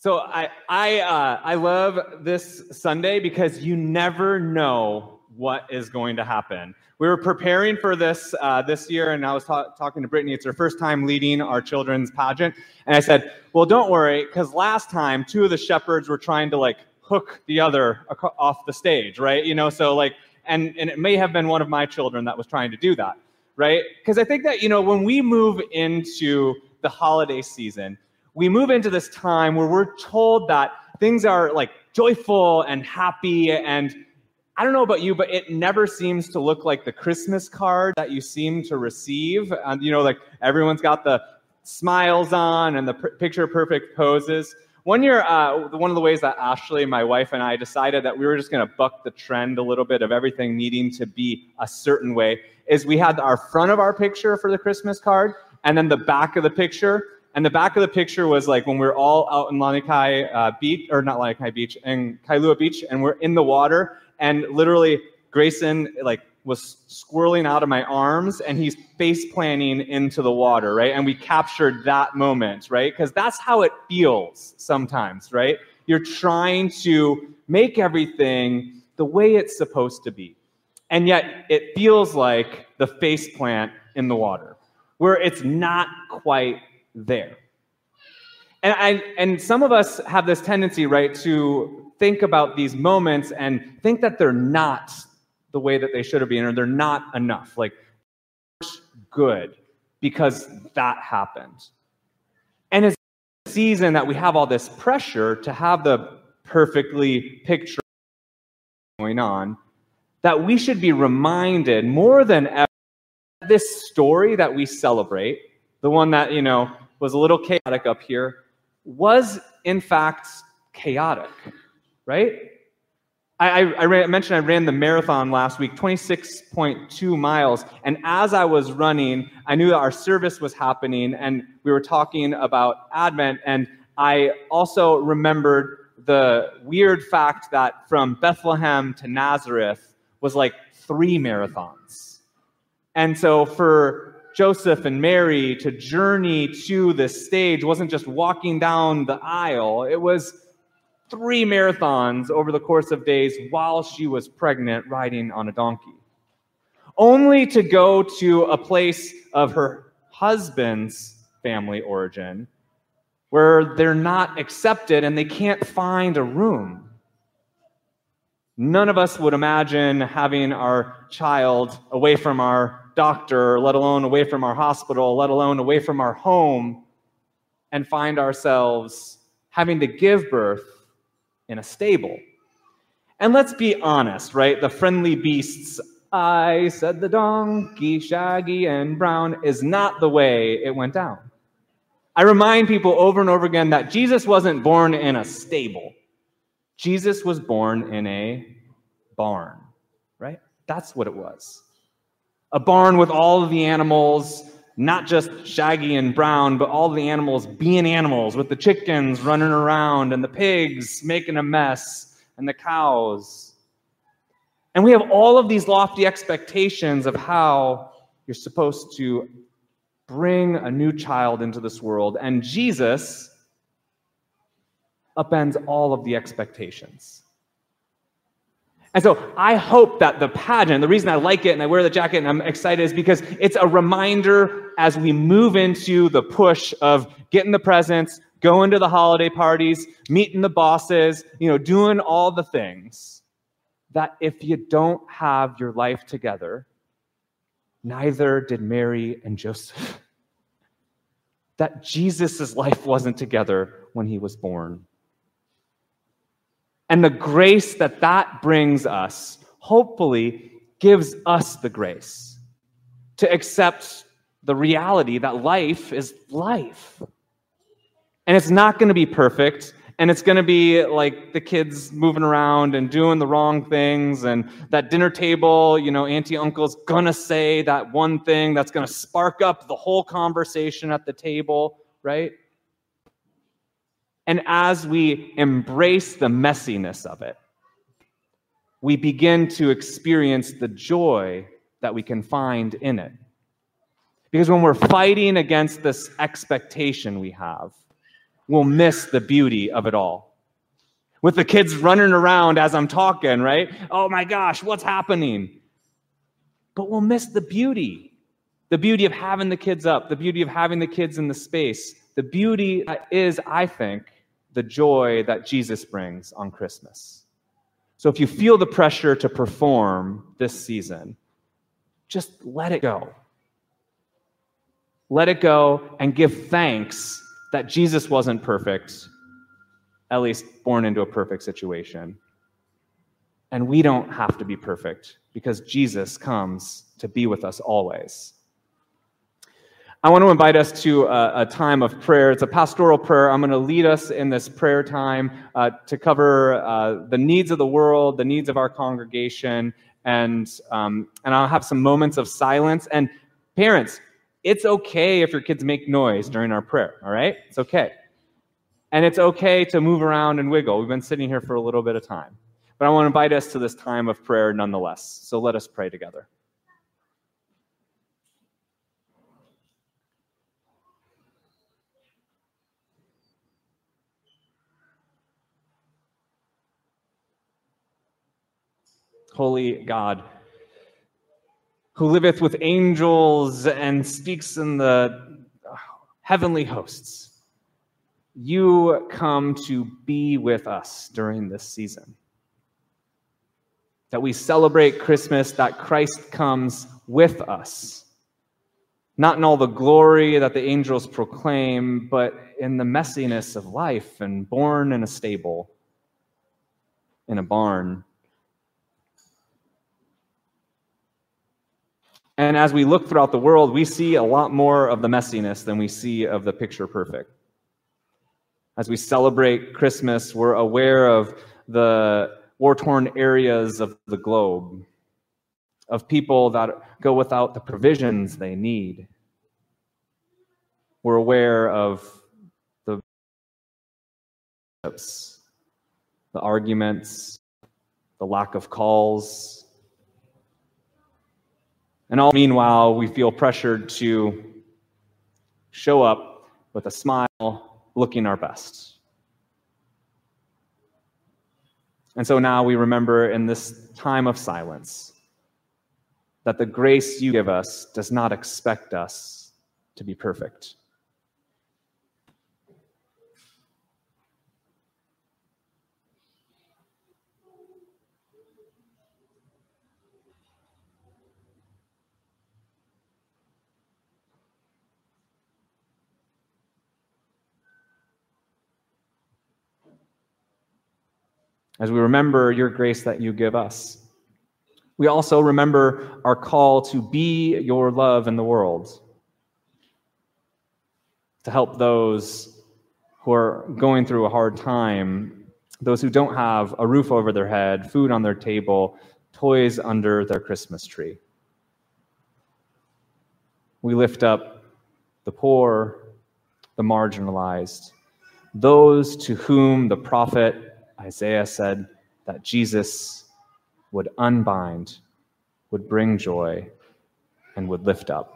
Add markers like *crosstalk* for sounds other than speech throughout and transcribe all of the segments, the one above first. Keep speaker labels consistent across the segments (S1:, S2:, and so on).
S1: So I I uh, I love this Sunday because you never know what is going to happen. We were preparing for this uh, this year, and I was ta- talking to Brittany. It's her first time leading our children's pageant, and I said, "Well, don't worry, because last time two of the shepherds were trying to like hook the other off the stage, right? You know, so like, and and it may have been one of my children that was trying to do that, right? Because I think that you know when we move into the holiday season." We move into this time where we're told that things are like joyful and happy and I don't know about you, but it never seems to look like the Christmas card that you seem to receive. And, you know, like everyone's got the smiles on and the pr- picture perfect poses. One year, uh, one of the ways that Ashley, my wife, and I decided that we were just going to buck the trend a little bit of everything needing to be a certain way is we had our front of our picture for the Christmas card and then the back of the picture and the back of the picture was like when we are all out in Lanikai uh, Beach, or not Lanikai Beach, in Kailua Beach, and we're in the water, and literally Grayson like was swirling out of my arms, and he's face planting into the water, right? And we captured that moment, right? Because that's how it feels sometimes, right? You're trying to make everything the way it's supposed to be, and yet it feels like the face plant in the water, where it's not quite there. And, I, and some of us have this tendency, right, to think about these moments and think that they're not the way that they should have been, or they're not enough. Like, good because that happened. And it's a season that we have all this pressure to have the perfectly picture going on, that we should be reminded more than ever this story that we celebrate the one that, you know, was a little chaotic up here, was in fact chaotic, right? I, I, I, ran, mentioned I ran the marathon last week, 26.2 miles. And as I was running, I knew that our service was happening and we were talking about Advent. And I also remembered the weird fact that from Bethlehem to Nazareth was like three marathons. And so for Joseph and Mary to journey to this stage wasn't just walking down the aisle, it was three marathons over the course of days while she was pregnant riding on a donkey. Only to go to a place of her husband's family origin where they're not accepted and they can't find a room. None of us would imagine having our child away from our doctor, let alone away from our hospital, let alone away from our home, and find ourselves having to give birth in a stable. And let's be honest, right? The friendly beasts, I said the donkey, shaggy and brown, is not the way it went down. I remind people over and over again that Jesus wasn't born in a stable. Jesus was born in a barn, right? That's what it was a barn with all of the animals, not just shaggy and brown, but all the animals being animals, with the chickens running around and the pigs making a mess and the cows. And we have all of these lofty expectations of how you're supposed to bring a new child into this world. And Jesus upends all of the expectations. And so I hope that the pageant, the reason I like it and I wear the jacket and I'm excited is because it's a reminder as we move into the push of getting the presents, going to the holiday parties, meeting the bosses, you know, doing all the things that if you don't have your life together, neither did Mary and Joseph. *laughs* That Jesus' life wasn't together when he was born. And the grace that that brings us, hopefully, gives us the grace to accept the reality that life is life. And it's not going to be perfect. And it's going to be like the kids moving around and doing the wrong things. And that dinner table, you know, auntie, uncle's going to say that one thing that's going to spark up the whole conversation at the table, right? And as we embrace the messiness of it, we begin to experience the joy that we can find in it. Because when we're fighting against this expectation we have, we'll miss the beauty of it all. With the kids running around as I'm talking, right? Oh my gosh, what's happening? But we'll miss the beauty. The beauty of having the kids up, the beauty of having the kids in the space. The beauty is, I think, the joy that Jesus brings on Christmas. So if you feel the pressure to perform this season, just let it go. Let it go and give thanks that Jesus wasn't perfect, at least born into a perfect situation. And we don't have to be perfect because Jesus comes to be with us always. I want to invite us to a, a, time of prayer. It's a pastoral prayer. I'm going to lead us in this prayer time uh, to cover uh, the needs of the world, the needs of our congregation, and um, and I'll have some moments of silence. And parents, it's okay if your kids make noise during our prayer. All right, it's okay, and it's okay to move around and wiggle. We've been sitting here for a little bit of time, but I want to invite us to this time of prayer nonetheless. So let us pray together. Holy God, who liveth with angels and speaks in the heavenly hosts. You come to be with us during this season. That we celebrate Christmas, that Christ comes with us. Not in all the glory that the angels proclaim, but in the messiness of life and born in a stable, in a barn And as we look throughout the world, we see a lot more of the messiness than we see of the picture perfect. As we celebrate Christmas, we're aware of the war torn areas of the globe, of people that go without the provisions they need. We're aware of the the arguments, the lack of calls, and all meanwhile, we feel pressured to show up with a smile, looking our best. And so now we remember in this time of silence that the grace you give us does not expect us to be perfect. As we remember your grace that you give us. We also remember our call to be your love in the world, to help those who are going through a hard time, those who don't have a roof over their head, food on their table, toys under their Christmas tree. We lift up the poor, the marginalized, those to whom the prophet Isaiah said that Jesus would unbind, would bring joy, and would lift up.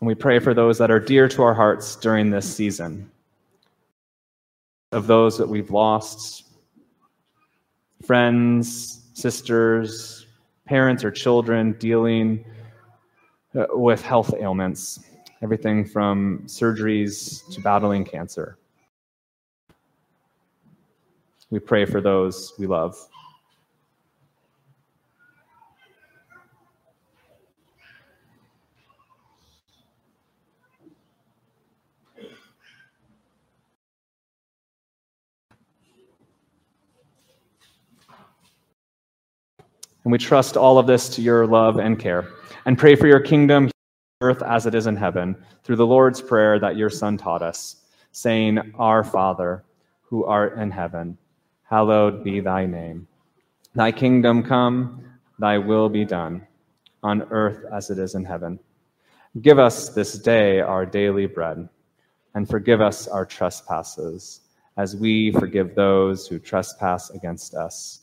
S1: And we pray for those that are dear to our hearts during this season, of those that we've lost, friends, sisters, parents, or children dealing uh, with health ailments, everything from surgeries to battling cancer. We pray for those we love. And we trust all of this to your love and care and pray for your kingdom earth as it is in heaven through the Lord's prayer that your Son taught us, saying, Our Father, who art in heaven, hallowed be thy name. Thy kingdom come, thy will be done, on earth as it is in heaven. Give us this day our daily bread, and forgive us our trespasses, as we forgive those who trespass against us.